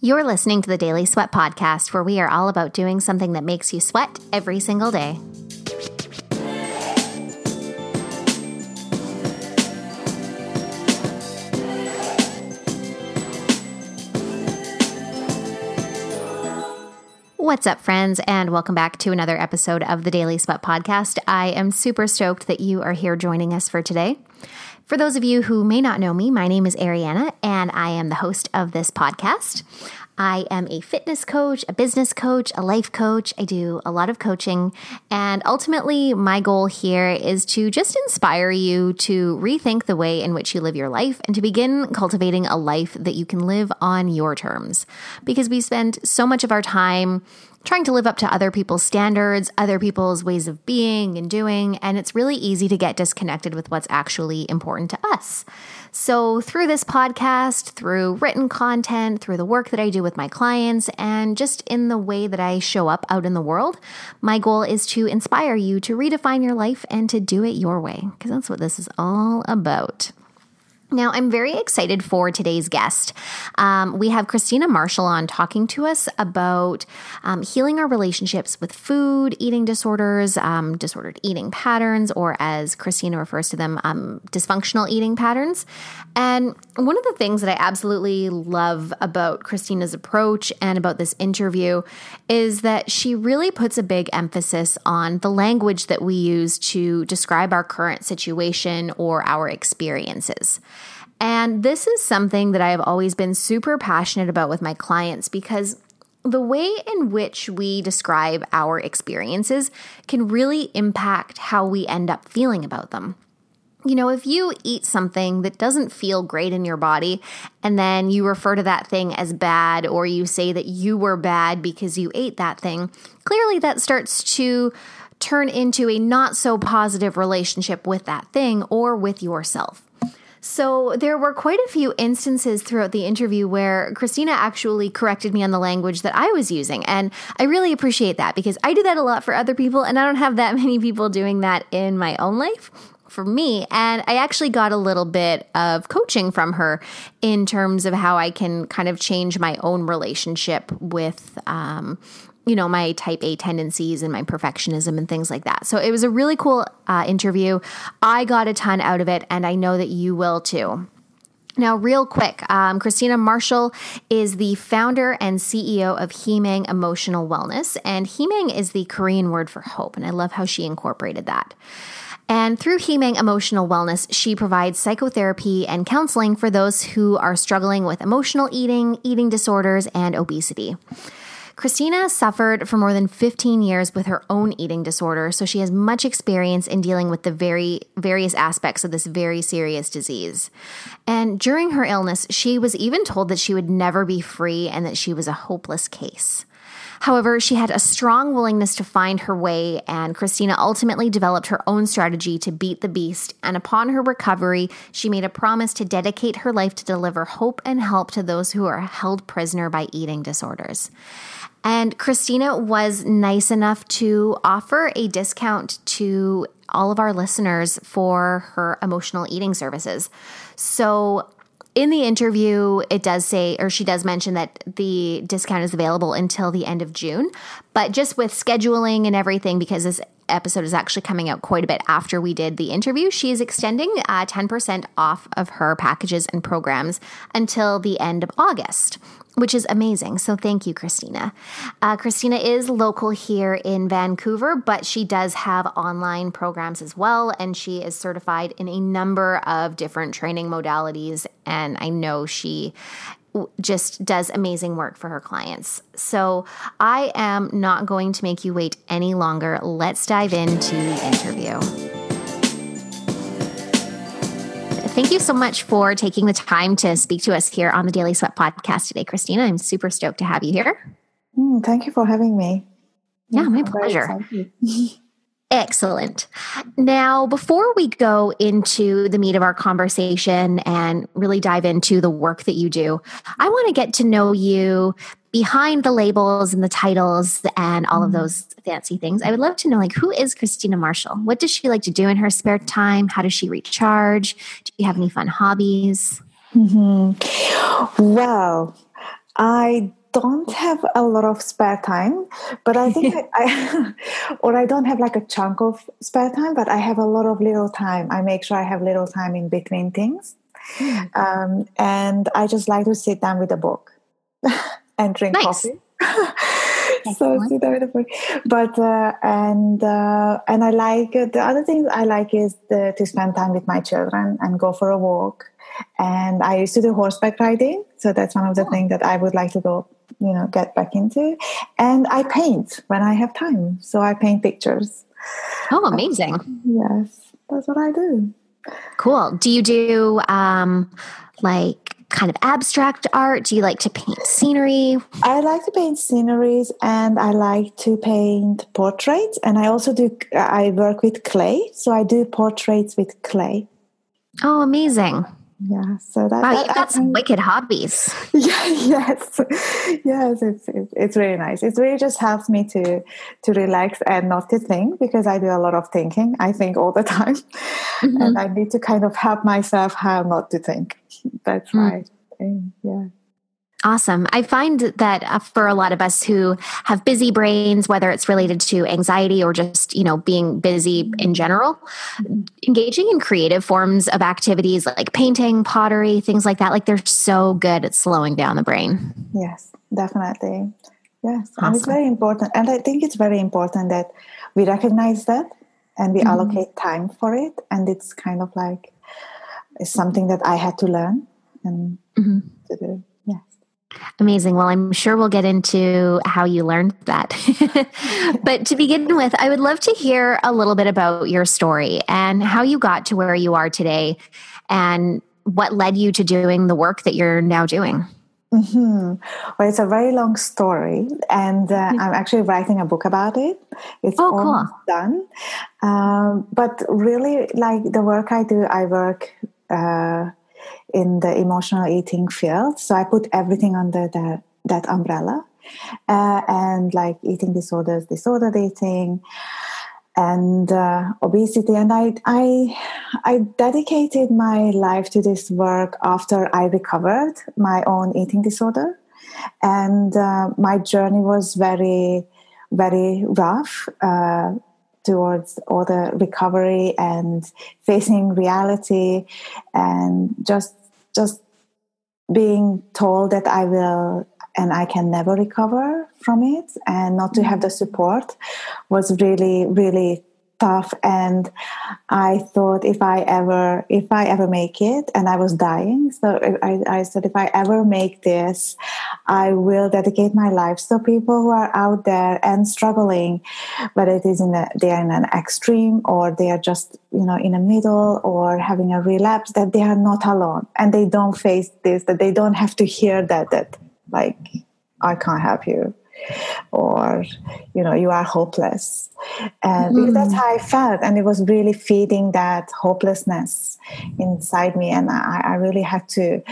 You're listening to the Daily Sweat Podcast, where we are all about doing something that makes you sweat every single day. What's up, friends, and welcome back to another episode of the Daily Sweat Podcast. I am super stoked that you are here joining us for today. For those of you who may not know me, my name is Ariana, and I am the host of this podcast. I am a fitness coach, a business coach, a life coach. I do a lot of coaching. And ultimately, my goal here is to just inspire you to rethink the way in which you live your life and to begin cultivating a life that you can live on your terms. Because we spend so much of our time trying to live up to other people's standards, other people's ways of being and doing, and it's really easy to get disconnected with what's actually important to us. So, through this podcast, through written content, through the work that I do with my clients, and just in the way that I show up out in the world, my goal is to inspire you to redefine your life and to do it your way, because that's what this is all about. Now, I'm very excited for today's guest. Um, we have Krisztina Marshall on talking to us about um, healing our relationships with food, eating disorders, um, disordered eating patterns, or as Krisztina refers to them, um, dysfunctional eating patterns. And one of the things that I absolutely love about Krisztina's approach and about this interview is that she really puts a big emphasis on the language that we use to describe our current situation or our experiences. And this is something that I have always been super passionate about with my clients because the way in which we describe our experiences can really impact how we end up feeling about them. You know, if you eat something that doesn't feel great in your body and then you refer to that thing as bad or you say that you were bad because you ate that thing, clearly that starts to turn into a not so positive relationship with that thing or with yourself. So there were quite a few instances throughout the interview where Krisztina actually corrected me on the language that I was using. And I really appreciate that because I do that a lot for other people and I don't have that many people doing that in my own life for me. And I actually got a little bit of coaching from her in terms of how I can kind of change my own relationship with um, you know, my type A tendencies and my perfectionism and things like that. So it was a really cool uh, interview. I got a ton out of it, and I know that you will too. Now, real quick, um, Krisztina Marshall is the founder and CEO of Heemang Emotional Wellness, and Heemang is the Korean word for hope, and I love how she incorporated that. And through Heemang Emotional Wellness, she provides psychotherapy and counseling for those who are struggling with emotional eating, eating disorders, and obesity. Krisztina suffered for more than 15 years with her own eating disorder, so she has much experience in dealing with the very various aspects of this very serious disease. And during her illness, she was even told that she would never be free and that she was a hopeless case. However, she had a strong willingness to find her way, and Krisztina ultimately developed her own strategy to beat the beast. And upon her recovery, she made a promise to dedicate her life to deliver hope and help to those who are held prisoner by eating disorders. And Krisztina was nice enough to offer a discount to all of our listeners for her emotional eating services. So, in the interview, it does say, or she does mention that the discount is available until the end of June. But just with scheduling and everything, because this episode is actually coming out quite a bit after we did the interview, she is extending uh, 10% off of her packages and programs until the end of August which is amazing. So thank you, Krisztina. Uh, Krisztina is local here in Vancouver, but she does have online programs as well, and she is certified in a number of different training modalities. And I know she just does amazing work for her clients. So I am not going to make you wait any longer. Let's dive into the interview. Thank you so much for taking the time to speak to us here on the Daily Sweat podcast today, Krisztina. I'm super stoked to have you here. Mm, thank you for having me. Yeah, my I'm pleasure. Excellent. Now, before we go into the meat of our conversation and really dive into the work that you do, I want to get to know you behind the labels and the titles and all of mm-hmm. those fancy things. I would love to know like who is Krisztina Marshall? What does she like to do in her spare time? How does she recharge? Do you have any fun hobbies? Mm-hmm. Well, I don't have a lot of spare time, but I think I, I, or I don't have like a chunk of spare time, but I have a lot of little time. I make sure I have little time in between things. Mm. Um, and I just like to sit down with a book and drink nice. coffee. so sit down with a book. But uh, and uh, and I like uh, the other things I like is the, to spend time with my children and go for a walk. And I used to do horseback riding, so that's one of the oh. things that I would like to go you know get back into. And i paint when i have time. So i paint pictures. Oh amazing. Yes that's what i do. Cool. Do you do um like kind of abstract art? Do you like to paint scenery? I like to paint sceneries and i like to paint portraits. And i also do i work with clay. So i do portraits with clay. Oh amazing yeah so that, wow that, you've got some wicked hobbies. Yeah yes. Yes it's, it's, it's really nice. It really just helps me to to relax and not to think because i do a lot of thinking i think all the time. Mm-hmm. and i need to kind of help myself how not to think. That's mm. right yeah Awesome. I find that uh, for a lot of us who have busy brains, whether it's related to anxiety or just, you know, being busy in general, engaging in creative forms of activities like painting, pottery, things like that, like they're so good at slowing down the brain. Yes, definitely. Yes. Awesome. And it's very important. And I think it's very important that we recognize that and we mm-hmm. allocate time for it. And it's kind of like, it's something that I had to learn and mm-hmm. to do. Amazing. Well, I'm sure we'll get into how you learned that. but to begin with, I would love to hear a little bit about your story and how you got to where you are today and what led you to doing the work that you're now doing. Mm-hmm. Well, it's a very long story, and uh, mm-hmm. I'm actually writing a book about it. It's oh, almost cool. done. Um, but really, like the work I do, I work uh, in the emotional eating field. So I put everything under that that umbrella, uh, and like eating disorders, disordered eating, and uh, obesity. And I I I dedicated my life to this work after I recovered my own eating disorder, and uh, my journey was very very rough. Uh, towards all the recovery and facing reality and just just being told that I will and I can never recover from it and not to have mm-hmm. the support was really really tough and i thought if i ever if i ever make it and i was dying so I, I said if i ever make this i will dedicate my life. So people who are out there and struggling whether it is in a, they are in an extreme or they are just you know in a middle or having a relapse that they are not alone and they don't face this that they don't have to hear that that like i can't help you or you know you are hopeless and mm. that's how i felt and it was really feeding that hopelessness inside me and i, I really had to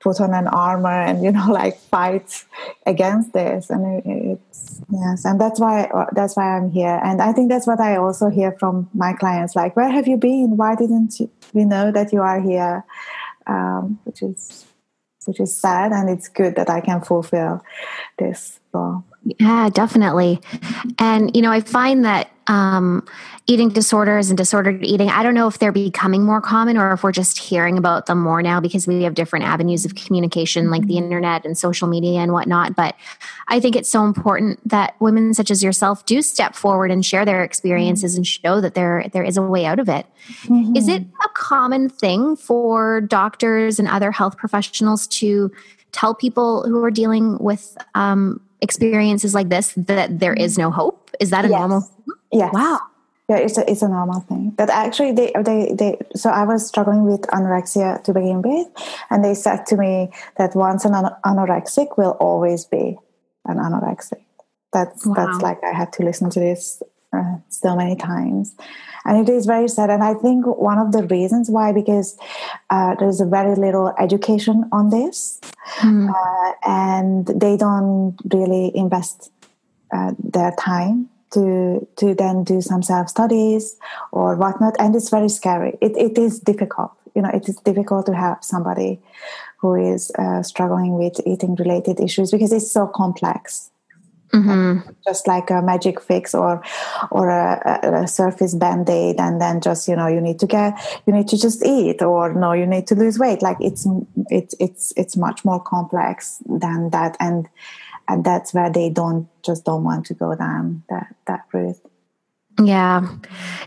put on an armor and you know like fight against this and it, it's yes and that's why that's why i'm here and i think that's what i also hear from my clients like where have you been? Why didn't you, we know that you are here? Um, which is which is sad and it's good that i can fulfill this role yeah, definitely. And, you know, I find that um, eating disorders and disordered eating, I don't know if they're becoming more common or if we're just hearing about them more now because we have different avenues of communication like the mm-hmm. internet and social media and whatnot. But I think it's so important that women such as yourself do step forward and share their experiences and show that there there is a way out of it. Mm-hmm. Is it a common thing for doctors and other health professionals to tell people who are dealing with um, experiences like this that there is no hope? Is that a yes. normal? Yes. Wow. Yeah, it's a, it's a normal thing. That actually they, they, they, so I was struggling with anorexia to begin with. And they said to me that once an anorexic will always be an anorexic. That's, wow. that's like, I had to listen to this uh, so many times. And it is very sad. And i think one of the reasons why because uh, there's a very little education on this mm. uh, and they don't really invest uh, their time to to then do some self studies or whatnot. And it's very scary. It, it is difficult. You know it is difficult to have somebody who is uh, struggling with eating related issues because it's so complex Mm-hmm. Just like a magic fix or or a, a surface band aid, and then just you know you need to get you need to just eat, or no, you need to lose weight. Like it's it's it's it's much more complex than that, and and that's where they don't just don't want to go down that that route. Yeah.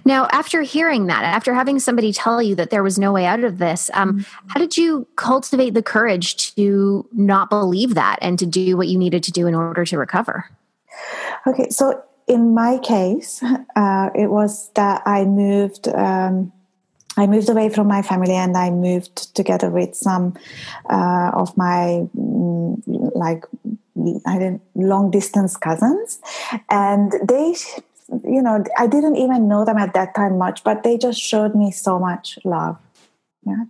Now, after hearing that, after having somebody tell you that there was no way out of this, um, mm-hmm. how did you cultivate the courage to not believe that and to do what you needed to do in order to recover? Okay, so in my case, uh, it was that I moved. Um, I moved away from my family and I moved together with some uh, of my mm, like I did long distance cousins, and they you know, I didn't even know them at that time much, but they just showed me so much love. Yeah.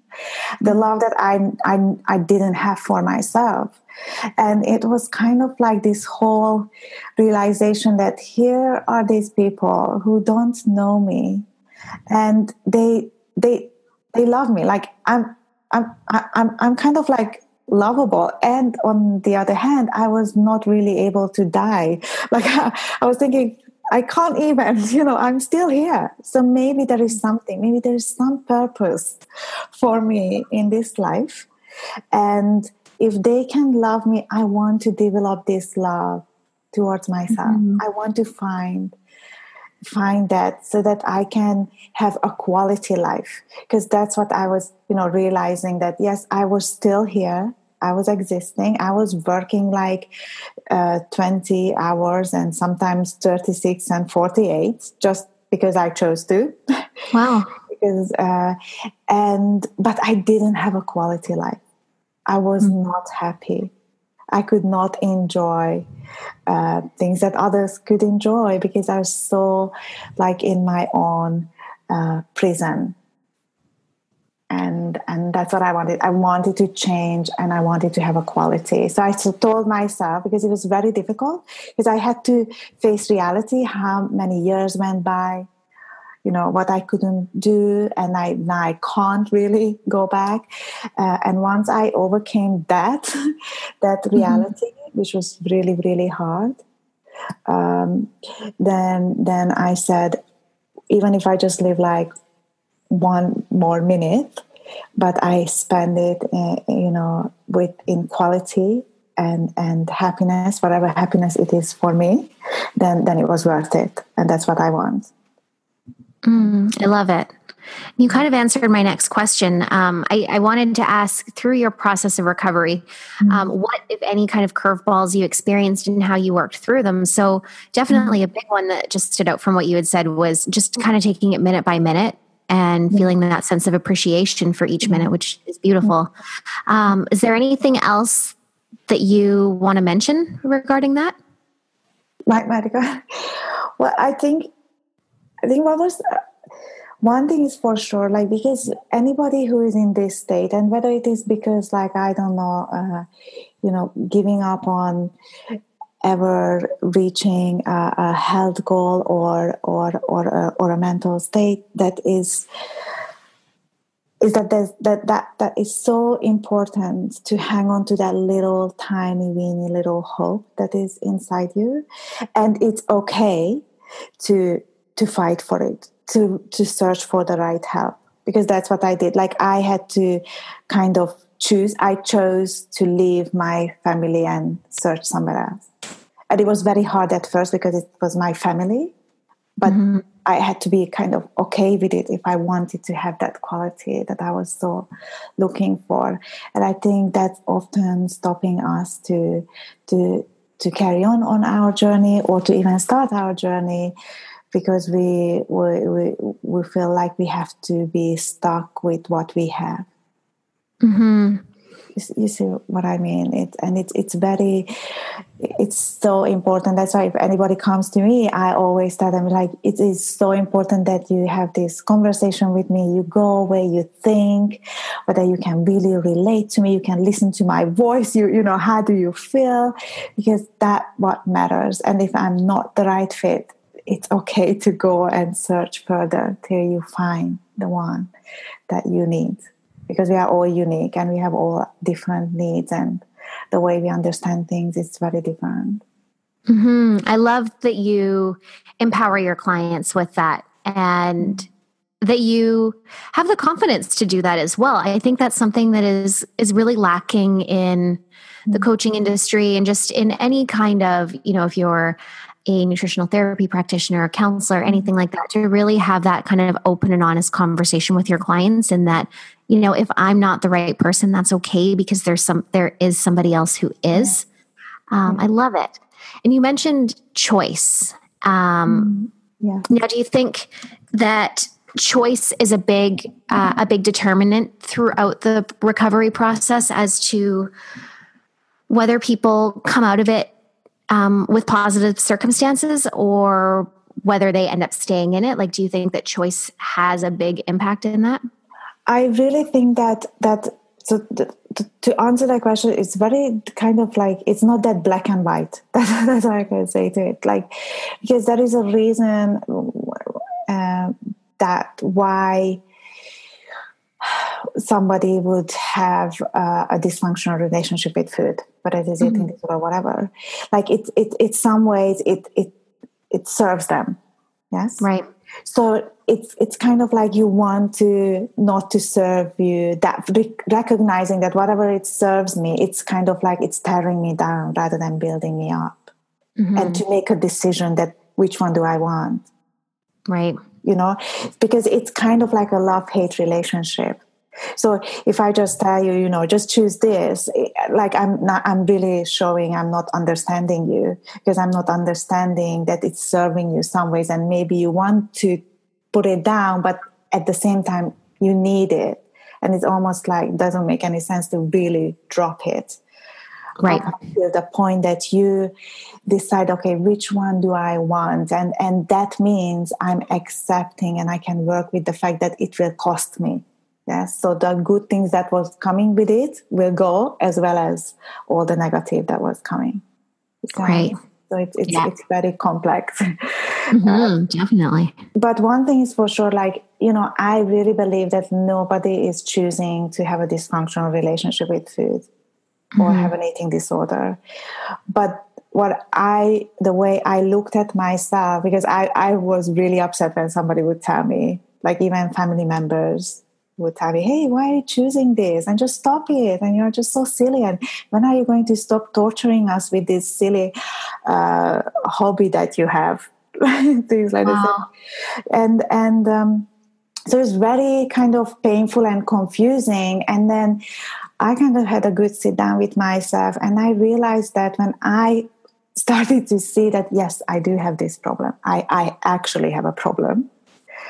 The mm-hmm. love that I, I, I didn't have for myself. And it was kind of like this whole realization that here are these people who don't know me and they, they, they love me. Like I'm, I'm, I'm, I'm kind of like lovable and on the other hand i was not really able to die like i, I was thinking I can't even, you know, I'm still here. So maybe there is something, maybe there is some purpose for me in this life. And if they can love me, I want to develop this love towards myself. Mm-hmm. I want to find find that so that I can have a quality life because that's what I was, you know, realizing that yes, I was still here I was existing. I was working like uh, 20 hours and sometimes 36 and 48 just because I chose to. Wow. because, uh, and, but I didn't have a quality life. I was mm-hmm. not happy. I could not enjoy uh, things that others could enjoy because I was so like in my own uh, prison and and that's what i wanted i wanted to change and i wanted to have a quality so i told myself because it was very difficult because i had to face reality how many years went by you know what i couldn't do and i now i can't really go back uh, and once i overcame that that mm-hmm. reality mm-hmm. which was really really hard um, then then i said even if i just live like one more minute but i spend it in, you know with in quality and and happiness whatever happiness it is for me then then it was worth it and that's what i want mm, i love it you kind of answered my next question. Um, I, I, wanted to ask through your process of recovery, mm-hmm. um, what, if any, kind of curveballs you experienced and how you worked through them. So, definitely mm-hmm. a big one that just stood out from what you had said was just kind of taking it minute by minute and feeling that sense of appreciation for each minute, which is beautiful. Um, is there anything else that you want to mention regarding that? Right, Marika. Well, I think I think what was uh, one thing is for sure, like because anybody who is in this state, and whether it is because, like I don't know, uh, you know, giving up on ever reaching a, a health goal or or or a, or a mental state that is is that that that that is so important to hang on to that little tiny weeny little hope that is inside you. And it's okay to to fight for it to to search for the right help because that's what i did. Like i had to kind of choose i chose to leave my family and search somewhere else and it was very hard at first because it was my family but mm-hmm. i had to be kind of okay with it if i wanted to have that quality that i was so looking for. And i think that's often stopping us to to to carry on on our journey or to even start our journey because we we we, we feel like we have to be stuck with what we have. Mm-hmm you see what I mean? It and it's it's very it's so important. That's why if anybody comes to me, I always tell them like it is so important that you have this conversation with me. You go where you think, whether you can really relate to me, you can listen to my voice. You you know how do you feel? Because that what matters. And if I'm not the right fit, it's okay to go and search further till you find the one that you need. Because we are all unique and we have all different needs and the way we understand things is very different. Mm-hmm. I love that you empower your clients with that and that you have the confidence to do that as well. I think that's something that is is really lacking in the coaching industry and just in any kind of, you know, if you're a nutritional therapy practitioner, counselor, anything like that, to really have that kind of open and honest conversation with your clients and that, you know, if I'm not the right person, that's okay because there's some there is somebody else who is. Um, I love it. And you mentioned choice. Um, mm-hmm. yeah. Now, do you think that choice is a big uh, a big determinant throughout the recovery process as to whether people come out of it um, with positive circumstances or whether they end up staying in it? Like, do you think that choice has a big impact in that? I really think that that so to, to answer that question, it's very kind of like it's not that black and white. That's, that's what I can say to it. Like because there is a reason uh, that why somebody would have uh, a dysfunctional relationship with food, whether it is mm-hmm. eating disorder or whatever. Like it, it, in some ways, it, it, it serves them. Yes. Right. So it's it's kind of like you want to not to serve you that recognizing that whatever it serves me, it's kind of like it's tearing me down rather than building me up, mm-hmm. and to make a decision that which one do I want. Right. You know, because it's kind of like a love hate relationship. So if I just tell you, you know, just choose this, like I'm not, I'm really showing I'm not understanding you because I'm not understanding that it's serving you some ways, and maybe you want to put it down, but at the same time you need it, and it's almost like doesn't make any sense to really drop it. Right. To the point that you decide, okay, which one do I want, and and that means I'm accepting, and I can work with the fact that it will cost me Yes, so the good things that was coming with it will go, as well as all the negative that was coming. Right. So it's it's, yeah. it's very complex. Mm-hmm, uh, definitely. But one thing is for sure, like you know, I really believe that nobody is choosing to have a dysfunctional relationship with food mm-hmm. or have an eating disorder. But what I, the way I looked at myself, because I, I was really upset when somebody would tell me, like even family members, would tell me, hey, why are you choosing this? And just stop it. And you're just so silly. And when are you going to stop torturing us with this silly uh, hobby that you have? Things like wow. this. And, and, um, so it's very kind of painful and confusing. And then I kind of had a good sit down with myself. And I realized that when I started to see that, yes, I do have this problem, I, I actually have a problem.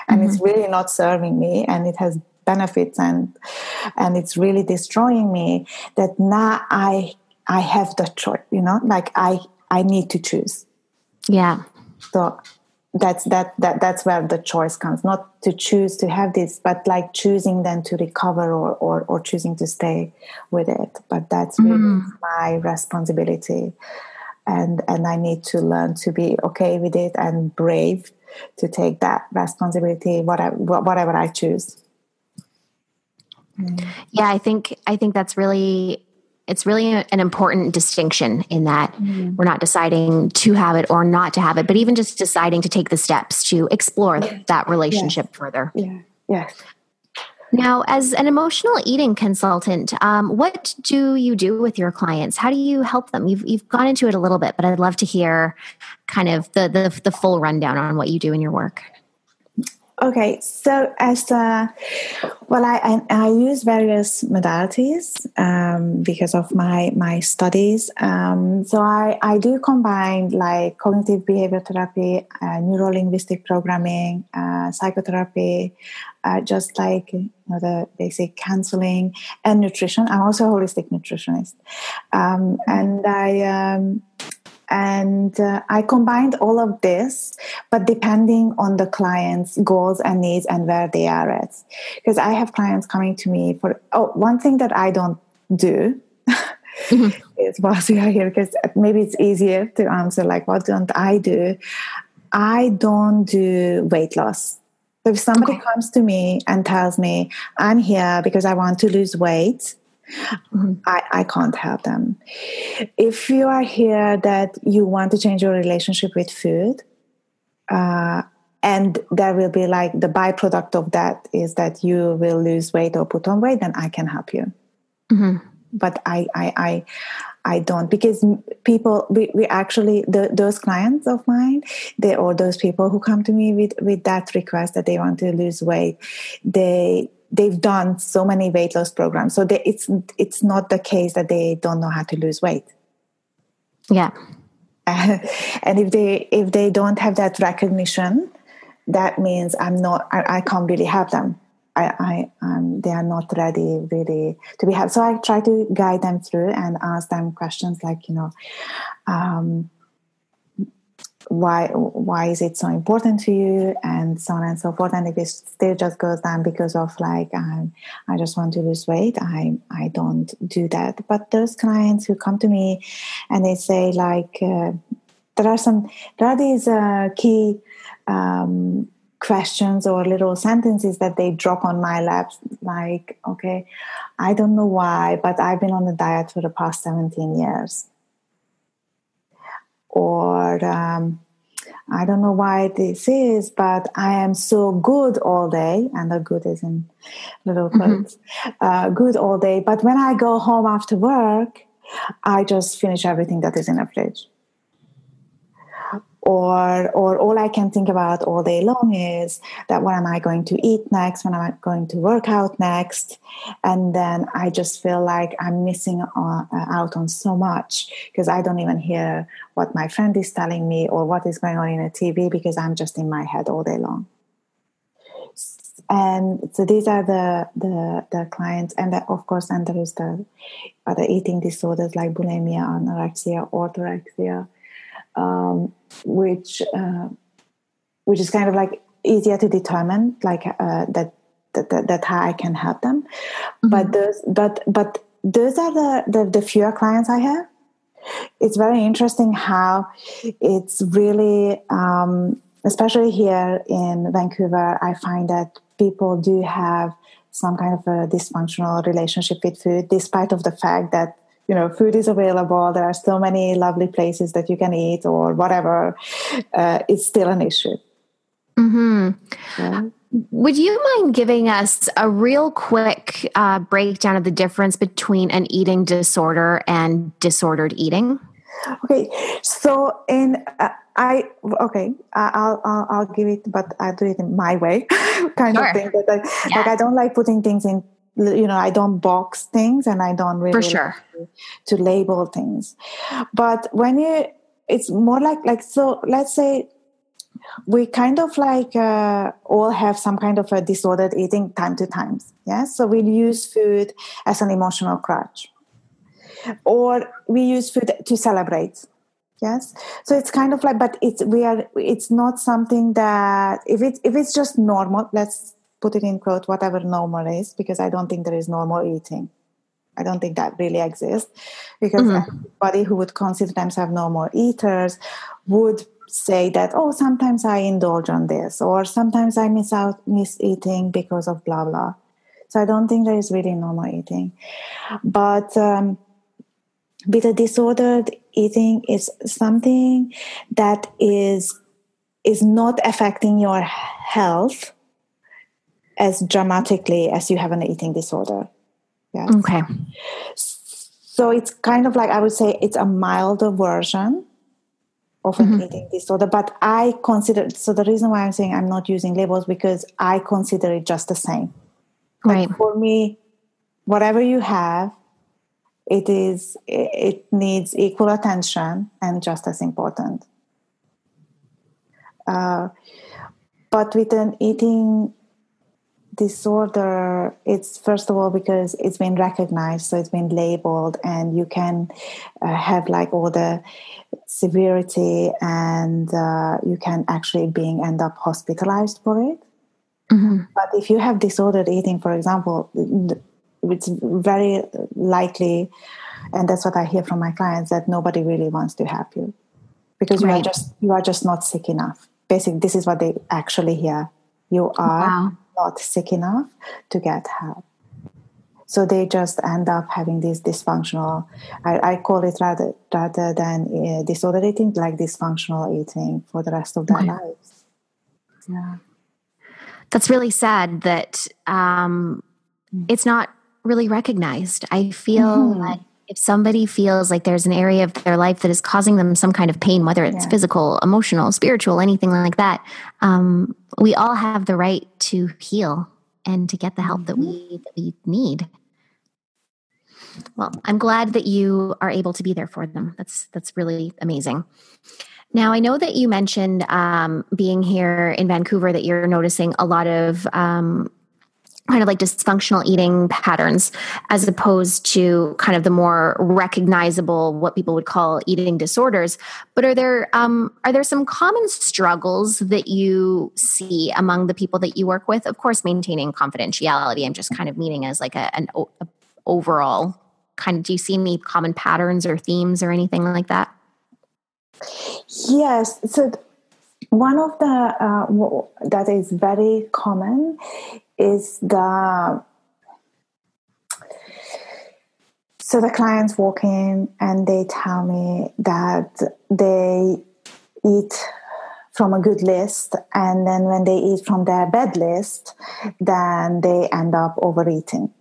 And mm-hmm. it's really not serving me. And it has benefits and and it's really destroying me that now i i have the choice you know like i i need to choose. Yeah. So that's that that that's where the choice comes. Not to choose to have this but like choosing then to recover or or, or choosing to stay with it. But that's really mm. my responsibility. And and i need to learn to be okay with it and brave to take that responsibility whatever whatever i choose yeah, I think I think that's really it's really an important distinction in that mm. we're not deciding to have it or not to have it, but even just deciding to take the steps to explore yeah. that relationship yes. further. Yeah. Yes. Now, as an emotional eating consultant, um, what do you do with your clients? How do you help them? You've, you've gone into it a little bit, but I'd love to hear kind of the, the, the full rundown on what you do in your work. Okay, so as a, well, I, I, I use various modalities um, because of my my studies. Um, so I, I do combine like cognitive behavior therapy, uh, neuro linguistic programming, uh, psychotherapy, uh, just like you know, the basic counseling and nutrition. I'm also a holistic nutritionist, um, and I um, and uh, I combined all of this, but depending on the client's goals and needs and where they are at. Because I have clients coming to me for, oh, one thing that I don't do mm-hmm. is whilst we are here, because maybe it's easier to answer, like, what don't I do? I don't do weight loss. So if somebody okay. comes to me and tells me, I'm here because I want to lose weight, mm-hmm. I, I can't help them. If you are here that you want to change your relationship with food, uh, and there will be like the byproduct of that is that you will lose weight or put on weight, then I can help you. Mm-hmm. But I, I, I, I don't because people we, we actually the, those clients of mine they or those people who come to me with with that request that they want to lose weight they they've done so many weight loss programs. So they, it's it's not the case that they don't know how to lose weight. Yeah. And if they if they don't have that recognition that means i'm not i, I can't really help them. I, I um, they are not ready really to be helped. So I try to guide them through and ask them questions like, you know, um, why why is it so important to you, and so on and so forth. And if it still just goes down because of like um, I just want to lose weight, I I don't do that. But those clients who come to me and they say like uh, there are some there are these uh, key um, questions or little sentences that they drop on my laps like okay i don't know why but i've been on the diet for the past 17 years or um, i don't know why this is but i am so good all day and the good is in little mm-hmm. quotes mm-hmm. uh, good all day but when i go home after work i just finish everything that is in the fridge or or all I can think about all day long is that what am I going to eat next? When am I going to work out next? And then I just feel like I'm missing on, uh, out on so much because I don't even hear what my friend is telling me or what is going on in the TV because I'm just in my head all day long. And so these are the the, the clients, and the, of course, and there is the other eating disorders like bulimia, anorexia, orthorexia um, which uh, which is kind of like easier to determine, like uh, that, that, that that how I can help them. Mm-hmm. But those but but those are the, the the fewer clients I have. It's very interesting how it's really, um, especially here in Vancouver, I find that people do have some kind of a dysfunctional relationship with food, despite of the fact that you know food is available there are so many lovely places that you can eat or whatever uh, it's still an issue mm-hmm. yeah. would you mind giving us a real quick uh, breakdown of the difference between an eating disorder and disordered eating okay so in uh, I okay, I'll, I'll I'll give it, but I do it in my way, kind sure. of thing. That I, yeah. Like I don't like putting things in you know i don't box things and i don't really for sure. to, to label things. But when you it's more like like so let's say we kind of like uh, all have some kind of a disordered eating time to times yeah? So we'll use food as an emotional crutch. Or we use food to celebrate yes? So it's kind of like but it's we are it's not something that if it's if it's just normal let's put it in quote whatever normal is because i don't think there is normal eating. I don't think that really exists because mm-hmm. everybody who would consider themselves normal eaters would say that oh sometimes i indulge on this or sometimes i miss out miss eating because of blah blah. So i don't think there is really normal eating. But um, with a disordered eating is something that is is not affecting your health as dramatically as you have an eating disorder. Yeah. Okay. So it's kind of like I would say it's a milder version of an mm-hmm. eating disorder, but I consider so the reason why I'm saying I'm not using labels because I consider it just the same. Right. For me, whatever you have, it is it needs equal attention and just as important. Uh, but with an eating disorder it's first of all because it's been recognized so it's been labeled and you can uh, have like all the severity and uh, you can actually being end up hospitalized for it. Mm-hmm. but if you have disordered eating for example it's very likely and that's what i hear from my clients that nobody really wants to help you. Because you are just you are just not sick enough. Basically this is what they actually hear. You are wow. Not sick enough to get help. So they just end up having this dysfunctional, I, I call it rather, rather than uh, disordered eating, like dysfunctional eating for the rest of their okay. lives. Yeah. That's really sad that um, mm. it's not really recognized. I feel mm-hmm. like if somebody feels like there's an area of their life that is causing them some kind of pain, whether it's yeah. physical, emotional, spiritual, anything like that, um, we all have the right to heal and to get the help that we mm-hmm. that we need. Well, I'm glad that you are able to be there for them. That's that's really amazing. Now, I know that you mentioned um, being here in Vancouver that you're noticing a lot of um, kind of like dysfunctional eating patterns as opposed to kind of the more recognizable what people would call eating disorders. But are there um, are there some common struggles that you see among the people that you work with? Of course maintaining confidentiality. I'm just kind of meaning as like a, an a overall kind of do you see any common patterns or themes or anything like that? Yes. So one of the uh, that is very common is the so the clients walk in and they tell me that they eat from a good list and then when they eat from their bad list then they end up overeating.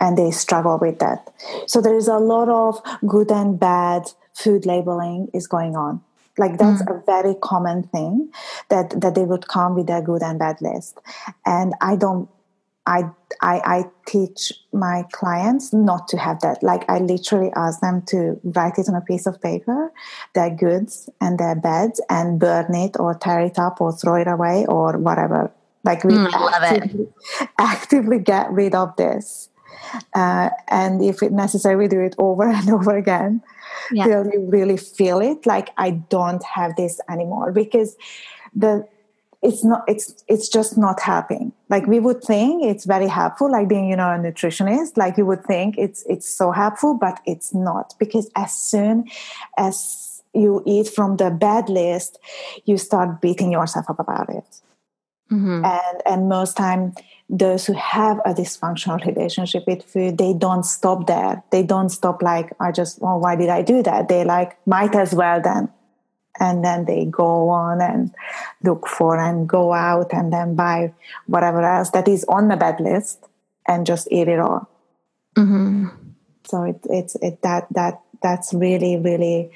And they struggle with that. So there is a lot of good and bad food labeling is going on like that's mm. a very common thing that that they would come with their good and bad list and i don't I, I, I teach my clients not to have that. Like I literally ask them to write it on a piece of paper, their goods and their bads, and burn it or tear it up or throw it away or whatever. Like we mm, actively, actively, get rid of this. Uh, and if it necessary, do it over and over again yeah. till you really feel it like i don't have this anymore because the it's not it's it's just not helping like we would think it's very helpful like being you know a nutritionist like you would think it's it's so helpful but it's not because as soon as you eat from the bad list you start beating yourself up about it mm-hmm. and and most time those who have a dysfunctional relationship with food they don't stop there. They don't stop like i just well why did i do that? They like might as well then. And then they go on and look for and go out and then buy whatever else that is on the bad list and just eat it all. Mm-hmm. so it, it's it that that that's really really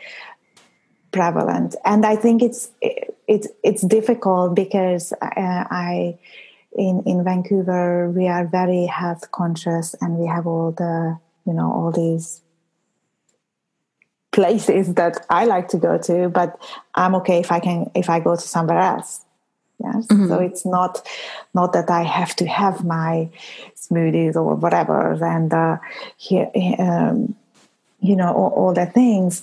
prevalent. And i think it's it, it's it's difficult because uh, i in in Vancouver we are very health conscious and we have all the you know all these places that I like to go to but I'm okay if I can if I go to somewhere else. Yes mm-hmm. so it's not not that I have to have my smoothies or whatever and uh, here um, you know all, all the things.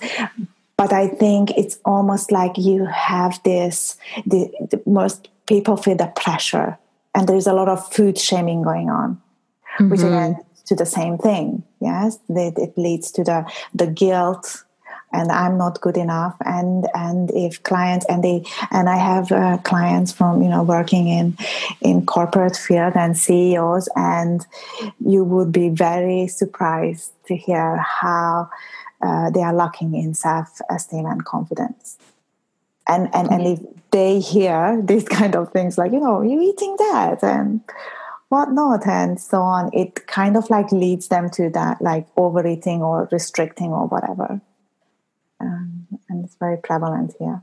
But I think it's almost like you have this the, the most people feel the pressure and there's a lot of food shaming going on mm-hmm. which again to the same thing. Yes it, it leads to the the guilt and i'm not good enough and and if clients and they and i have uh, clients from you know working in in corporate field and ceos and you would be very surprised to hear how uh, they are lacking in self-esteem and confidence. And and, and if they hear these kind of things like you know you're eating that and whatnot and so on it kind of like leads them to that like overeating or restricting or whatever um, and it's very prevalent here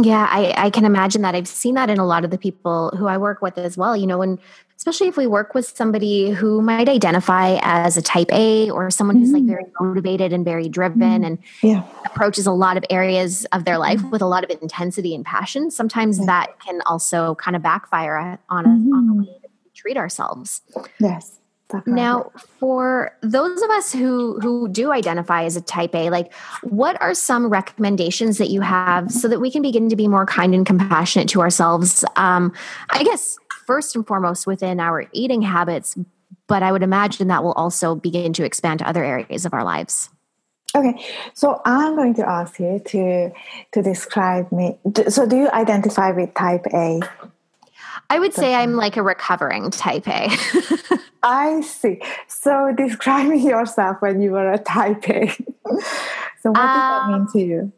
yeah, I, I can imagine that. I've seen that in a lot of the people who I work with as well. You know, when especially if we work with somebody who might identify as a type A or someone who's mm-hmm. like very motivated and very driven mm-hmm. and yeah. approaches a lot of areas of their life mm-hmm. with a lot of intensity and passion, sometimes yeah. that can also kind of backfire on, a, on the mm-hmm. way that we treat ourselves. Yes. Definitely. Now, for those of us who who do identify as a type A, like what are some recommendations that you have so that we can begin to be more kind and compassionate to ourselves? Um, I guess first and foremost within our eating habits, but I would imagine that will also begin to expand to other areas of our lives. Okay, so I'm going to ask you to to describe me. So, do you identify with type A? I would say I'm like a recovering type A. I see. So describe yourself when you were a type A. so what does that uh, mean to you?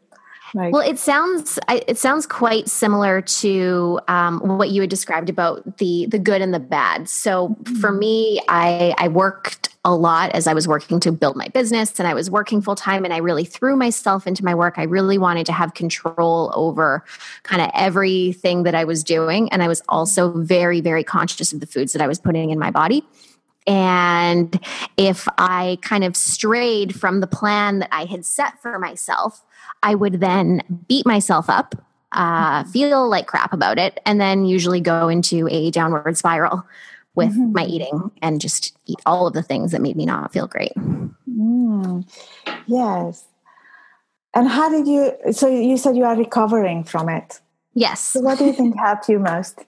Like, well, it sounds it sounds quite similar to um, what you had described about the the good and the bad. So mm-hmm. for me, I I worked a lot as I was working to build my business, and I was working full time, and I really threw myself into my work. I really wanted to have control over kind of everything that I was doing, and I was also very very conscious of the foods that I was putting in my body. And if I kind of strayed from the plan that I had set for myself, I would then beat myself up, uh, mm-hmm. feel like crap about it, and then usually go into a downward spiral with mm-hmm. my eating and just eat all of the things that made me not feel great. Mm. Yes. And how did you? So you said you are recovering from it. Yes. So what do you think helped you most?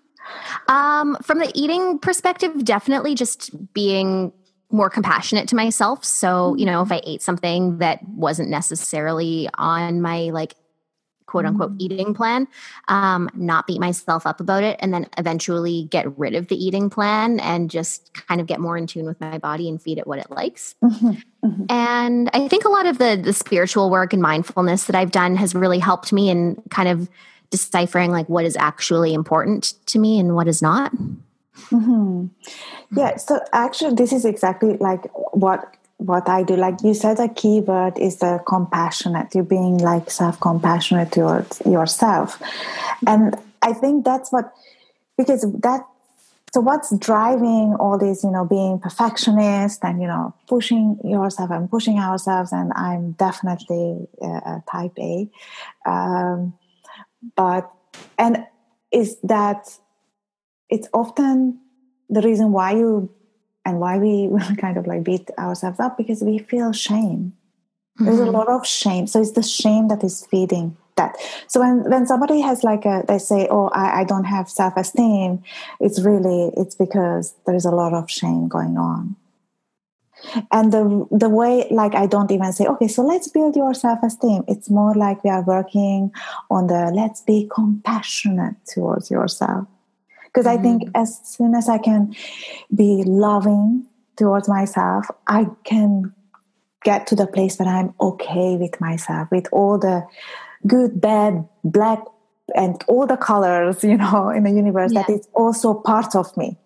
um, from the eating perspective, definitely just being more compassionate to myself. So, you know, if mm-hmm. I ate something that wasn't necessarily on my like quote unquote mm. eating plan, um, not beat myself up about it, and then eventually get rid of the eating plan and just kind of get more in tune with my body and feed it what it likes. Mm-hmm. Mm-hmm. And I think a lot of the the spiritual work and mindfulness that I've done has really helped me in kind of deciphering like what is actually important to me and what is not. Mm-hmm. Yeah, so actually, this is exactly like what what I do. Like you said, a key word is the compassionate. You being like self compassionate towards yourself, and I think that's what because that. So what's driving all this? You know, being perfectionist and you know pushing yourself and pushing ourselves. And I'm definitely a type A, um, but and is that it's often the reason why you and why we kind of like beat ourselves up because we feel shame. Mm-hmm. There's a mm-hmm. lot of shame. So it's the shame that is feeding that. So when, when somebody has like a, they say, oh, I, I don't have self-esteem, it's really, it's because there's a lot of shame going on. And the, the way, like, I don't even say, okay, so let's build your self-esteem. It's more like we are working on the, let's be compassionate towards yourself because mm-hmm. I think mm-hmm. as soon as I can be loving towards myself, I can get to the place where I'm okay with myself, with all the good, bad, black, and all the colors, you know, in the universe yeah. that is also part of me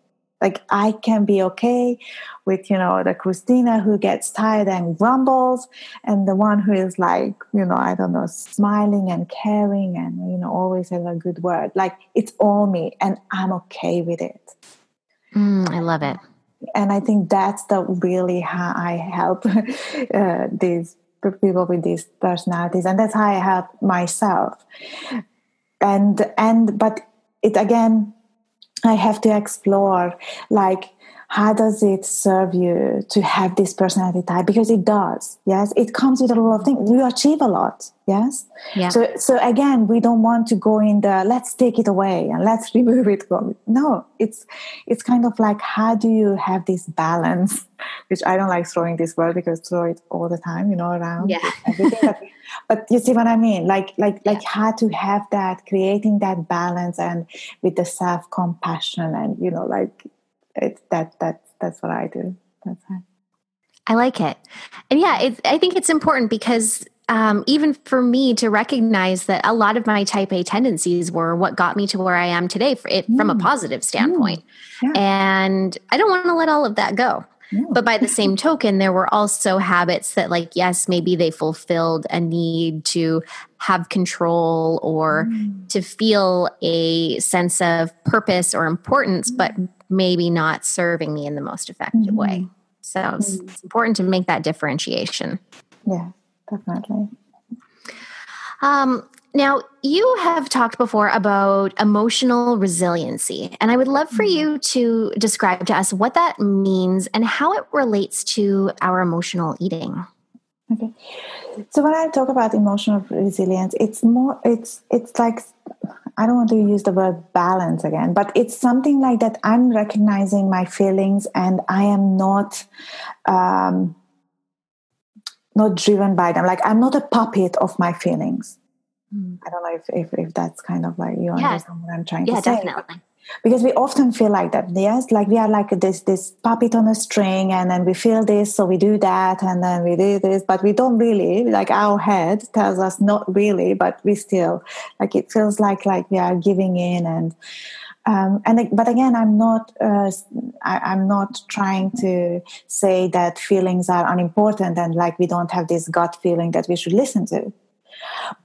like i can be okay with you know the Krisztina who gets tired and grumbles and the one who is like you know i don't know smiling and caring and you know always has a good word. Like it's all me and i'm okay with it. Mm, i love it. And i think that's the really how i help uh, these people with these personalities. And that's how i help myself. And and but it again I have to explore like how does it serve you to have this personality type? Because it does yes? It comes with a lot of things. You achieve a lot yes? Yeah. so so again we don't want to go in the let's take it away and let's remove it from no it's it's kind of like how do you have this balance? Which i don't like throwing this word because throw it all the time you know around yeah. everything but, you see what i mean like like like how to have that creating that balance and with the self compassion and you know like it's that that that's what I do. That's it. I like it, and yeah, it's, I think it's important because um, even for me to recognize that a lot of my type A tendencies were what got me to where I am today for it, mm. from a mm. positive standpoint, mm. yeah. and I don't want to let all of that go. But by the same token, there were also habits that, like, yes, maybe they fulfilled a need to have control or mm. to feel a sense of purpose or importance, but maybe not serving me in the most effective mm-hmm. way. So mm-hmm. it's, it's important to make that differentiation. Yeah, definitely. Um, now, you have talked before about emotional resiliency, and I would love for mm-hmm. you to describe to us what that means and how it relates to our emotional eating. Okay. So when I talk about emotional resilience, it's more it's it's like I don't want to use the word balance again, but it's something like that. I'm recognizing my feelings and I am not, um, not driven by them. Like I'm not a puppet of my feelings. Mm. I don't know if, if, if that's kind of like you yeah. understand what I'm trying yeah, to say. Yeah, Definitely. because we often feel like that yes like we are like this this puppet on a string and then we feel this so we do that and then we do this but we don't really like our head tells us not really but we still like it feels like like we are giving in and um, and but again, I'm not. Uh, I, am not trying to say that feelings are unimportant and like we don't have this gut feeling that we should listen to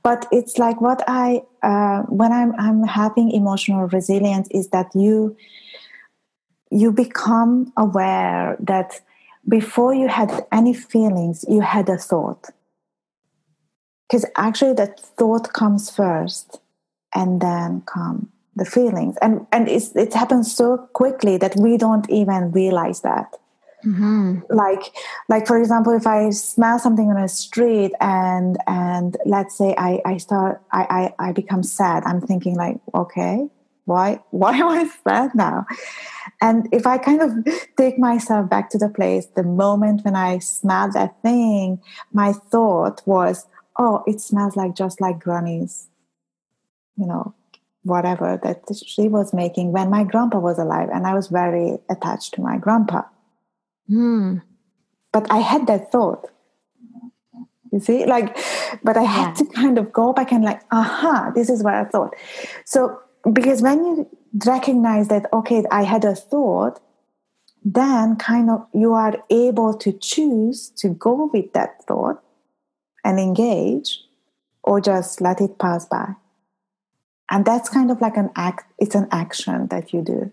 but it's like what i uh, when i'm i'm having emotional resilience is that you you become aware that before you had any feelings you had a thought. Because actually that thought comes first and then come the feelings. And and it's, it happens so quickly that we don't even realize that Mm-hmm. Like, like for example, if I smell something on a street and and let's say I I start I I, I become sad. I'm thinking like, okay, why why am I sad now? And if I kind of take myself back to the place, the moment when I smelled that thing, my thought was, oh, it smells like just like Granny's, you know, whatever that she was making when my grandpa was alive, and I was very attached to my grandpa. Mm. But I had that thought. You see, like, but I had yeah. to kind of go back and like, aha, this is what I thought. So, because when you recognize that, okay, I had a thought, then kind of you are able to choose to go with that thought and engage or just let it pass by. And that's kind of like an act, it's an action that you do.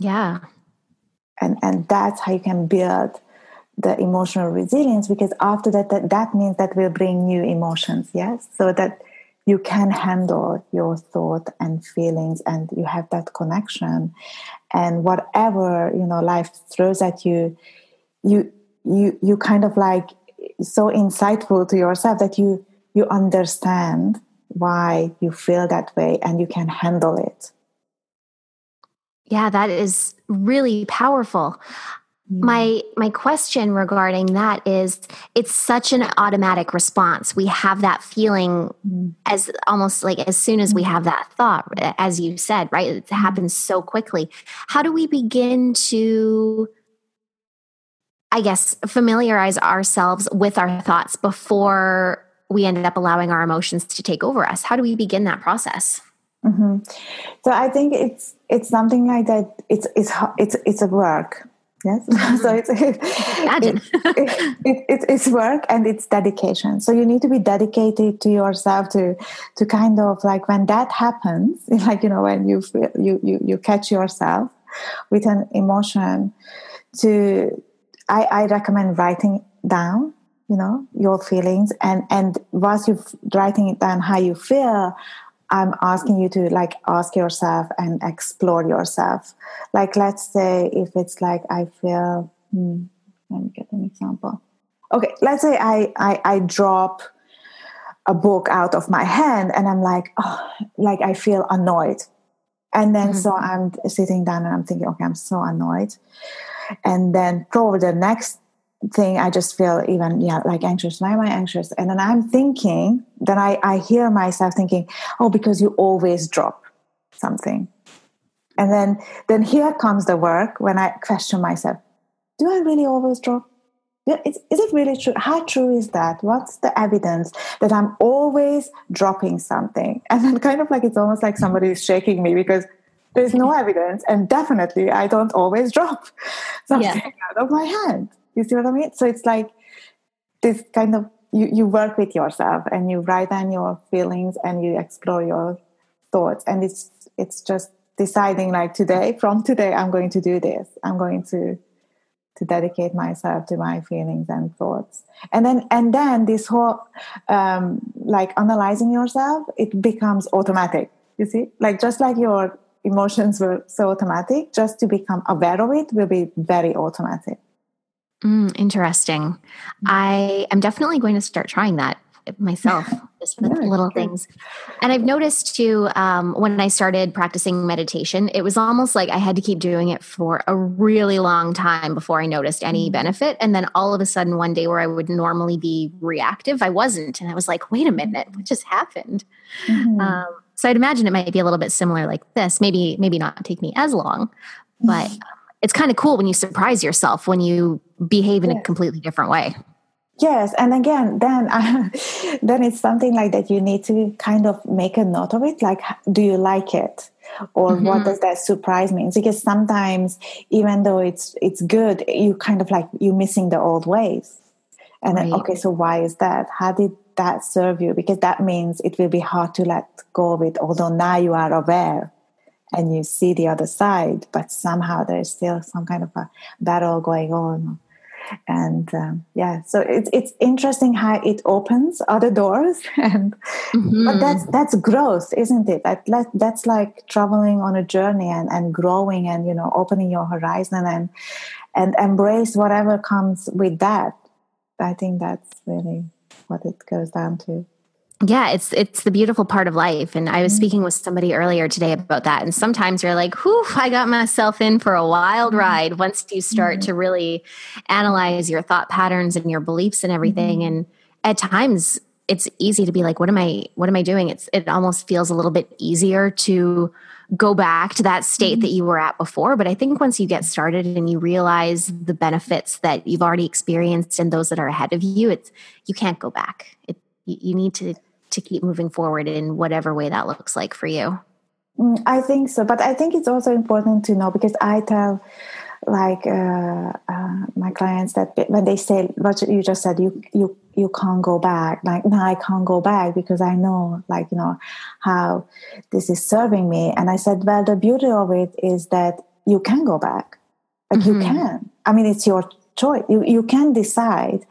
Yeah and and that's how you can build the emotional resilience because after that, that that means that will bring new emotions yes? So that you can handle your thought and feelings and you have that connection. And whatever you know life throws at you you you you kind of like so insightful to yourself that you you understand why you feel that way and you can handle it yeah, that is really powerful. My my question regarding that is it's such an automatic response. We have that feeling mm. as almost like as soon as we mm. have that thought as you said, right? It mm. happens so quickly. How do we begin to I guess familiarize ourselves with our thoughts before we end up allowing our emotions to take over us? How do we begin that process? Mm-hmm. So I think it's it's something like that. It's it's it's it's a work. Yes, so it's it, it, it, it's work and it's dedication. So you need to be dedicated to yourself to to kind of like when that happens, like you know when you feel, you you you catch yourself with an emotion. To I I recommend writing down you know your feelings and and whilst you're writing it down how you feel I'm asking you to like ask yourself and explore yourself. Like, let's say if it's like I feel, hmm, let me get an example. Okay, let's say I, I, I drop a book out of my hand and I'm like, oh, like I feel annoyed. And then mm-hmm. so I'm sitting down and I'm thinking, okay, I'm so annoyed. And then probably the next thing i just feel even yeah like anxious. Why am i anxious? And then i'm thinking then i i hear myself thinking oh because you always drop something. And then then here comes the work when i question myself. Do i really always drop? Is, is it really true? How true is that? What's the evidence that i'm always dropping something? And then kind of like it's almost like somebody is shaking me because there's no evidence and definitely i don't always drop something yeah. out of my hand you see what I mean? So it's like this kind of you, you work with yourself and you write down your feelings and you explore your thoughts. And it's it's just deciding like today from today i'm going to do this. I'm going to to dedicate myself to my feelings and thoughts. And then and then this whole um like analyzing yourself it becomes automatic. You see? Like just like your emotions were so automatic just to become aware of it will be very automatic Mm, interesting. I am definitely going to start trying that. myself, just with yeah, little things. And I've noticed too, um, when I started practicing meditation, it was almost like I had to keep doing it for a really long time before I noticed any mm-hmm. benefit. And then all of a sudden, one day where I would normally be reactive, I wasn't. And I was like, wait a minute, what just happened? Mm-hmm. Um, so I'd imagine it might be a little bit similar like this. Maybe, maybe not take me as long, but it's kind of cool when you surprise yourself when you behave in yeah. a completely different way. Yes, and again, then uh, then it's something like that. You need to kind of make a note of it. Like, do you like it, or mm-hmm. what does that surprise mean? Because sometimes, even though it's it's good, you kind of like you're missing the old ways. And right. then, okay, so why is that? How did that serve you? Because that means it will be hard to let go of it. Although now you are aware and you see the other side, but somehow there's still some kind of a battle going on and um, yeah so it's it's interesting how it opens other doors. And mm-hmm. but that's that's growth isn't it? That, that that's like traveling on a journey and and growing and you know opening your horizon and and embrace whatever comes with that. I think that's really what it goes down to yeah it's it's the beautiful part of life. And i was mm-hmm. speaking with somebody earlier today about that. And sometimes you're like whew i got myself in for a wild mm-hmm. ride. Once you start mm-hmm. to really analyze your thought patterns and your beliefs and everything. And at times it's easy to be like what am i what am i doing? It's it almost feels a little bit easier to go back to that state that you were at before. But i think once you get started and you realize the benefits that you've already experienced and those that are ahead of you it's you can't go back. It, you need to to keep moving forward in whatever way that looks like for you? Mm, I think so, but I think it's also important to know because I tell like uh, uh, my clients that when they say what you just said, you you you can't go back. Like no, I can't go back because I know like you know how this is serving me. And I said, well, the beauty of it is that you can go back. Like mm-hmm. you can. I mean, it's your choice. You you can decide,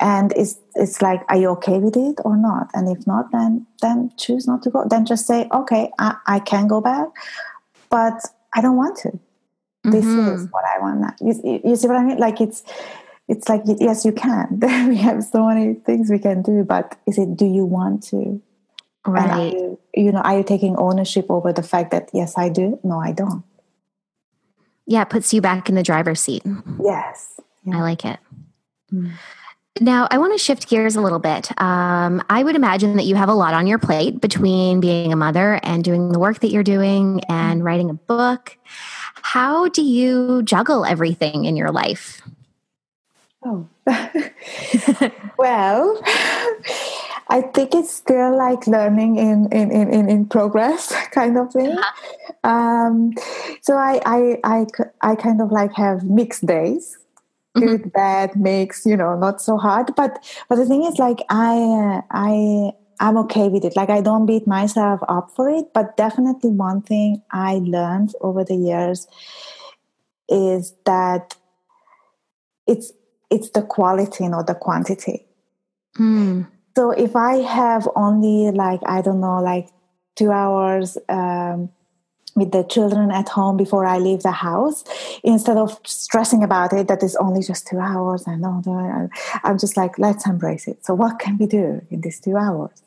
and it's it's like, are you okay with it or not? And if not, then then choose not to go. Then just say, okay, I, I can go back, but I don't want to. Mm-hmm. This is what I want. Now. You, you see what I mean? Like it's it's like yes, you can. we have so many things we can do, but is it? Do you want to? Right. You, you know, are you taking ownership over the fact that yes, I do? No, I don't. Yeah, it puts you back in the driver's seat. Yes. Yeah. I like it. Mm. Now, I want to shift gears a little bit. Um, I would imagine that you have a lot on your plate between being a mother and doing the work that you're doing and writing a book. How do you juggle everything in your life? Oh, well, I think it's still like learning in in in, in progress kind of thing. Uh-huh. Um, so I, I I I kind of like have mixed days mm-hmm. bad mix you know not so hard but but the thing is like i uh, i i'm okay with it like i don't beat myself up for it but definitely one thing i learned over the years is that it's it's the quality not the quantity mm. so if i have only like i don't know like two hours um, with the children at home before I leave the house instead of stressing about it that it's only just two hours and all that. I'm just like, let's embrace it. So, what can we do in these two hours?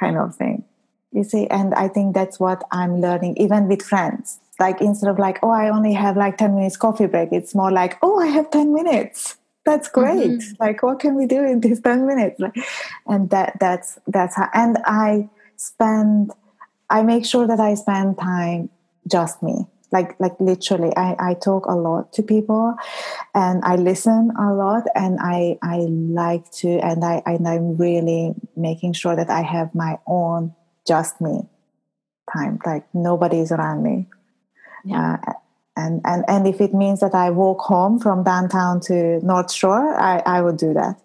Kind of thing. You see, and I think that's what I'm learning, even with friends. Like, instead of like, oh, I only have like 10 minutes coffee break, it's more like, oh, I have 10 minutes. That's great. Mm-hmm. Like, what can we do in these 10 minutes? And that that's that's how, and I spend I make sure that I spend time just me. Like like literally, I, I talk a lot to people, and I listen a lot, and I I like to, and I and I'm really making sure that I have my own just me time. Like nobody's around me. Yeah. Uh, and, and and if it means that I walk home from downtown to North Shore, I, I would do that.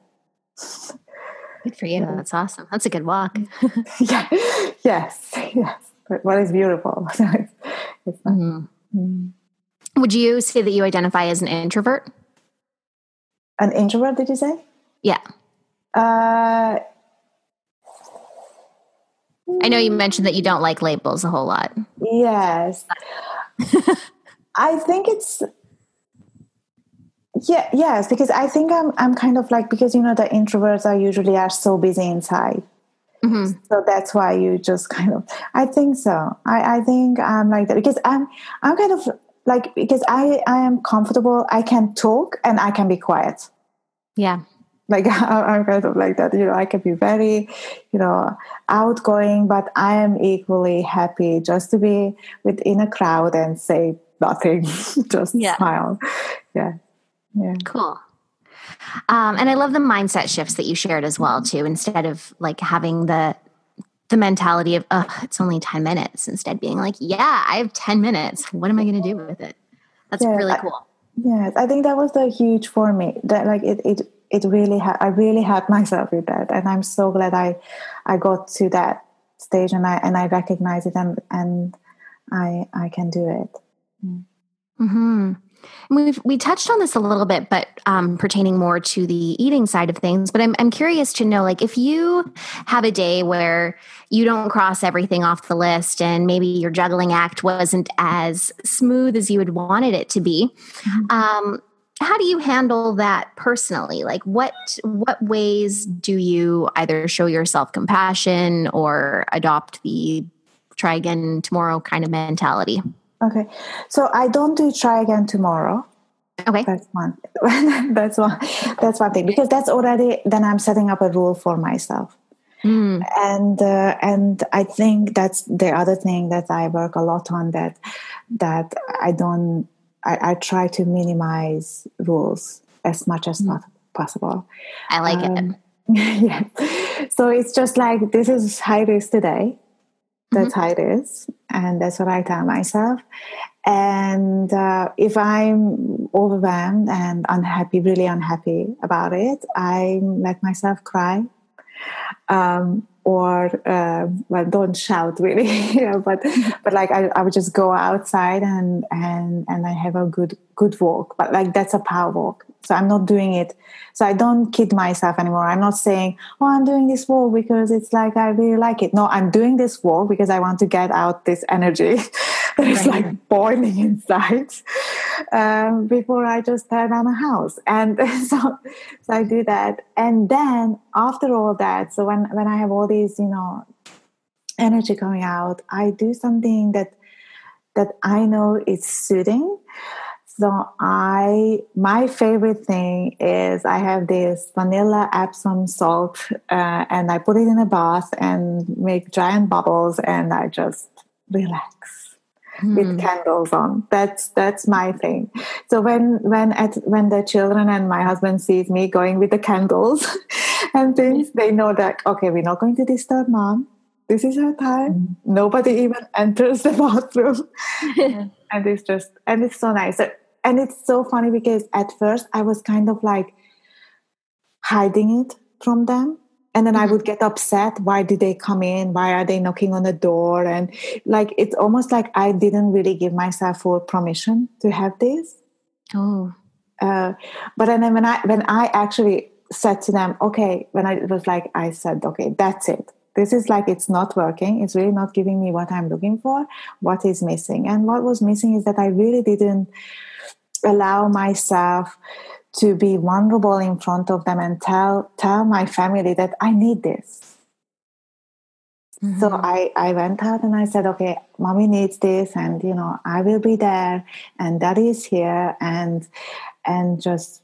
Good for you. That's awesome. That's a good walk. yeah. Yes. Yes. But what is beautiful? it's, it's mm-hmm. mm. Would you say that you identify as an introvert? An introvert, did you say? Yeah. Uh, I know you mentioned that you don't like labels a whole lot. Yes. I think it's Yeah, yes, because I think I'm I'm kind of like because you know the introverts are usually are so busy inside. Mm-hmm. So that's why you just kind of I think so. I, I think I'm like that because I'm I'm kind of like because I I am comfortable, I can talk and I can be quiet. Yeah. Like I'm kind of like that, you know, I can be very, you know, outgoing, but I am equally happy just to be within a crowd and say nothing, just yeah. smile. Yeah. Yeah. Cool. Um, and I love the mindset shifts that you shared as well too. Instead of like having the the mentality of oh, it's only ten minutes, instead being like, yeah, I have ten minutes. What am I going to do with it? That's yeah, really cool. yes, I think that was the huge for me. That like it it it really had I really had myself with that, and I'm so glad I I got to that stage and I and I recognize it and and I I can do it. Mm. We've we touched on this a little bit, but um, pertaining more to the eating side of things. But I'm I'm curious to know, like, if you have a day where you don't cross everything off the list, and maybe your juggling act wasn't as smooth as you had wanted it to be, mm-hmm. um, how do you handle that personally? Like, what what ways do you either show yourself compassion or adopt the try again tomorrow kind of mentality? Okay. So I don't do try again tomorrow. Okay. That's one. that's one. That's one thing because that's already then I'm setting up a rule for myself. Mm. And uh, and I think that's the other thing that I work a lot on that that I don't I, I try to minimize rules as much as mm. possible. I like um, it. yeah. So it's just like this is high risk today that's mm-hmm. how it is. And that's what I tell myself. And uh, if I'm overwhelmed and unhappy, really unhappy about it, I let myself cry. Um, or uh, well, don't shout really, but but like I, I would just go outside and and and I have a good good walk. But like that's a power walk. So I'm not doing it. So I don't kid myself anymore. I'm not saying, oh, I'm doing this walk because it's like I really like it. No, I'm doing this walk because I want to get out this energy that is right. like boiling inside um, before I just tear down a house. And so, so I do that. And then after all that, so when, when I have all these, you know, energy coming out, I do something that that I know is soothing. So I, my favorite thing is I have this vanilla Epsom salt, uh, and I put it in a bath and make giant bubbles, and I just relax mm. with candles on. That's that's my thing. So when when at when the children and my husband sees me going with the candles and things, they know that okay, we're not going to disturb mom. This is her time. Mm. Nobody even enters the bathroom. and it's just and it's so nice. So and it's so funny because at first I was kind of like hiding it from them. And then mm-hmm. I would get upset. Why did they come in? Why are they knocking on the door? And like, it's almost like I didn't really give myself full permission to have this. Oh. Uh, but then when I, when I actually said to them, okay, when I was like, I said, okay, that's it this is like it's not working it's really not giving me what i'm looking for what is missing and what was missing is that i really didn't allow myself to be vulnerable in front of them and tell tell my family that I need this. Mm-hmm. So I, I went out and I said, okay, mommy needs this and you know, I will be there and daddy is here and and just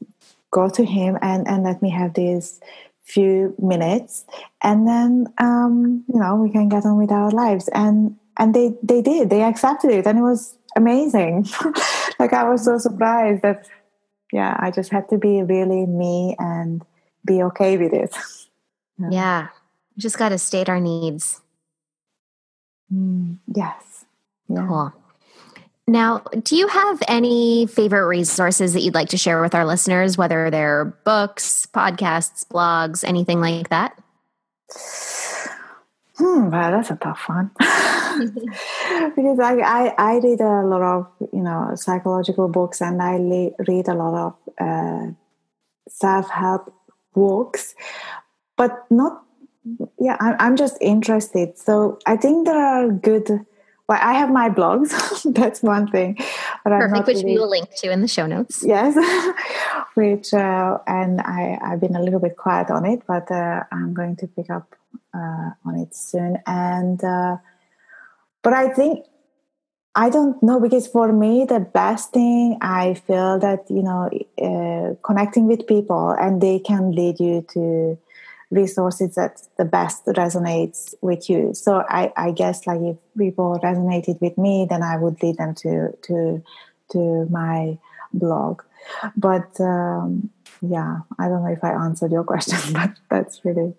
go to him and, and let me have these few minutes and then um, you know, we can get on with our lives. And and they they did, they accepted it and it was amazing. like I was so surprised that yeah, I just had to be really me and be okay with it. yeah. yeah. Just got to state our needs. Mm, yes. Yeah. Cool. Now, do you have any favorite resources that you'd like to share with our listeners, whether they're books, podcasts, blogs, anything like that? Hmm, well, that's a tough one. because I, I, I read a lot of, you know, psychological books and I le- read a lot of uh, self-help books, but not, yeah, I, I'm just interested. So I think there are good well, I have my blogs. That's one thing. But Perfect, which really, we will link to in the show notes. Yes, which uh, and I I've been a little bit quiet on it, but uh, I'm going to pick up uh, on it soon. And uh, but I think I don't know because for me the best thing I feel that you know uh, connecting with people and they can lead you to resources that the best resonates with you. So I, I guess like if people resonated with me, then I would lead them to to to my blog. But um, yeah, I don't know if I answered your question, but that's really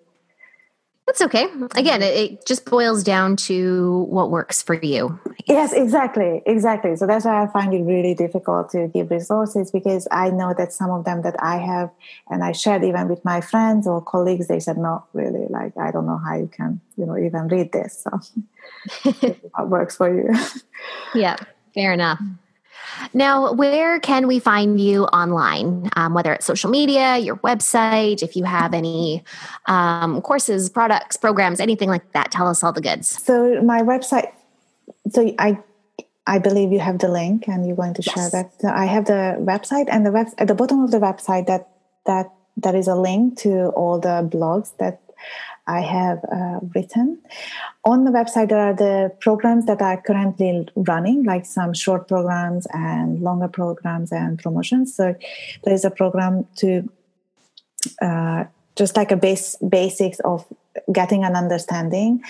that's okay. Again, mm-hmm. it, it, just boils down to what works for you. Yes, exactly. Exactly. So that's why I find it really difficult to give resources because I know that some of them that I have and I shared even with my friends or colleagues, they said, no, really, like, I don't know how you can, you know, even read this. So what works for you. yeah, fair enough. Mm. Now, where can we find you online? Um, whether it's social media, your website, if you have any um, courses, products, programs, anything like that, tell us all the goods. So, my website, so I I believe you have the link and you're going to share yes. that. So I have the website and the web at the bottom of the website that that that is a link to all the blogs that I have uh, written. On the website, there are the programs that are currently running, like some short programs and longer programs and promotions. So there is a program to uh, just like a base basics of getting an understanding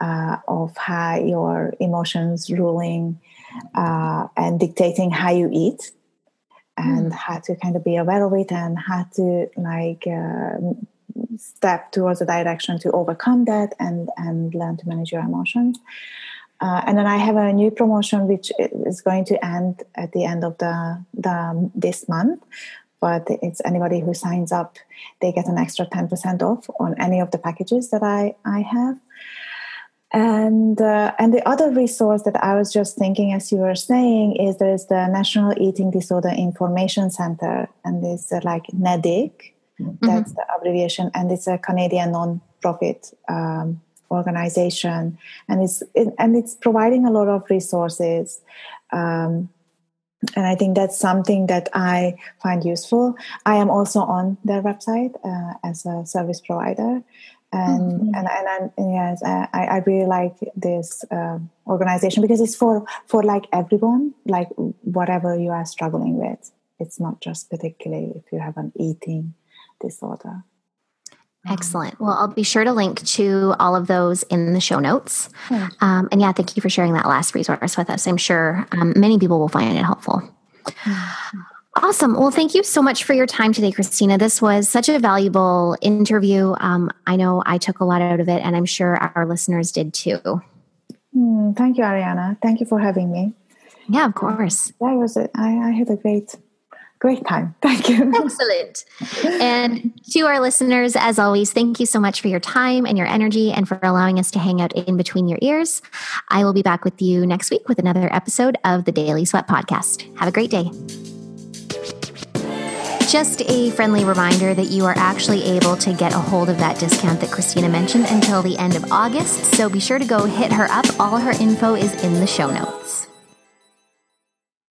uh, of how your emotions ruling uh, and dictating how you eat and mm. how to kind of be aware of it and how to like uh, step towards a direction to overcome that and and learn to manage your emotions uh, and then I have a new promotion which is going to end at the end of the, the this month. But it's anybody who signs up, they get an extra ten percent off on any of the packages that I I have. And uh, and the other resource that I was just thinking as you were saying is there's the National Eating Disorder Information Center, and it's uh, like NEDIC, Mm-hmm. That's the abbreviation, and it's a Canadian non-profit um, organization, and it's it, and it's providing a lot of resources. Um, and I think that's something that I find useful. I am also on their website uh, as a service provider, and mm-hmm. and and, and yes, I, I really like this uh, organization because it's for for like everyone, like whatever you are struggling with. It's not just particularly if you have an eating disorder. Excellent. Well, I'll be sure to link to all of those in the show notes. Yeah. Um, and yeah, thank you for sharing that last resource with us. I'm sure um, many people will find it helpful. Awesome. Well, thank you so much for your time today, Krisztina. This was such a valuable interview. Um, I know I took a lot out of it, and I'm sure our listeners did too. Mm, thank you, Ariana. Thank you for having me. Yeah, of course. That was it. I, I had a great great time. Thank you. Excellent. And to our listeners, as always, thank you so much for your time and your energy and for allowing us to hang out in between your ears. I will be back with you next week with another episode of the Daily Sweat Podcast. Have a great day. Just a friendly reminder that you are actually able to get a hold of that discount that Krisztina mentioned until the end of August. So be sure to go hit her up. All her info is in the show notes.